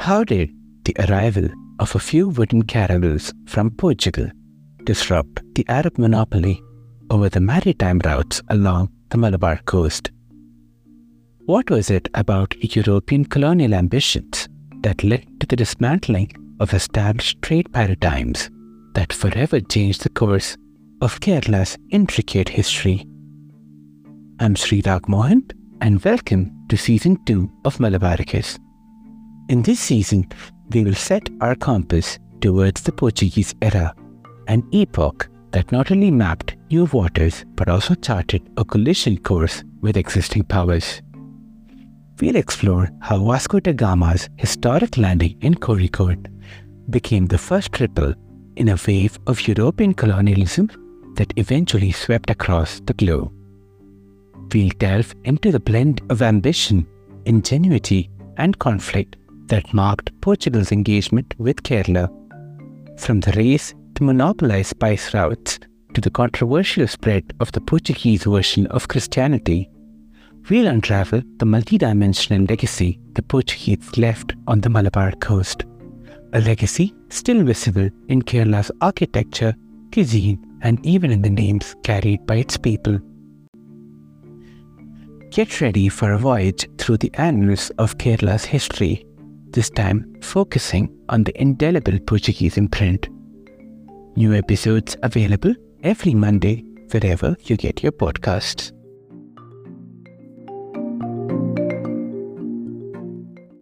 How did the arrival of a few wooden caravels from Portugal disrupt the Arab monopoly over the maritime routes along the Malabar coast? What was it about European colonial ambitions that led to the dismantling of established trade paradigms that forever changed the course of Kerala's intricate history? I'm Sri Rag Mohan and welcome to season 2 of Malabaricus. In this season, we will set our compass towards the Portuguese era, an epoch that not only mapped new waters but also charted a collision course with existing powers. We'll explore how Vasco da Gama's historic landing in Kozhikode became the first ripple in a wave of European colonialism that eventually swept across the globe. We'll delve into the blend of ambition, ingenuity, and conflict that marked Portugal's engagement with Kerala. From the race to monopolize spice routes to the controversial spread of the Portuguese version of Christianity, we'll unravel the multidimensional legacy the Portuguese left on the Malabar coast. A legacy still visible in Kerala's architecture, cuisine, and even in the names carried by its people. Get ready for a voyage through the annals of Kerala's history this time focusing on the indelible Portuguese imprint. New episodes available every Monday wherever you get your podcasts.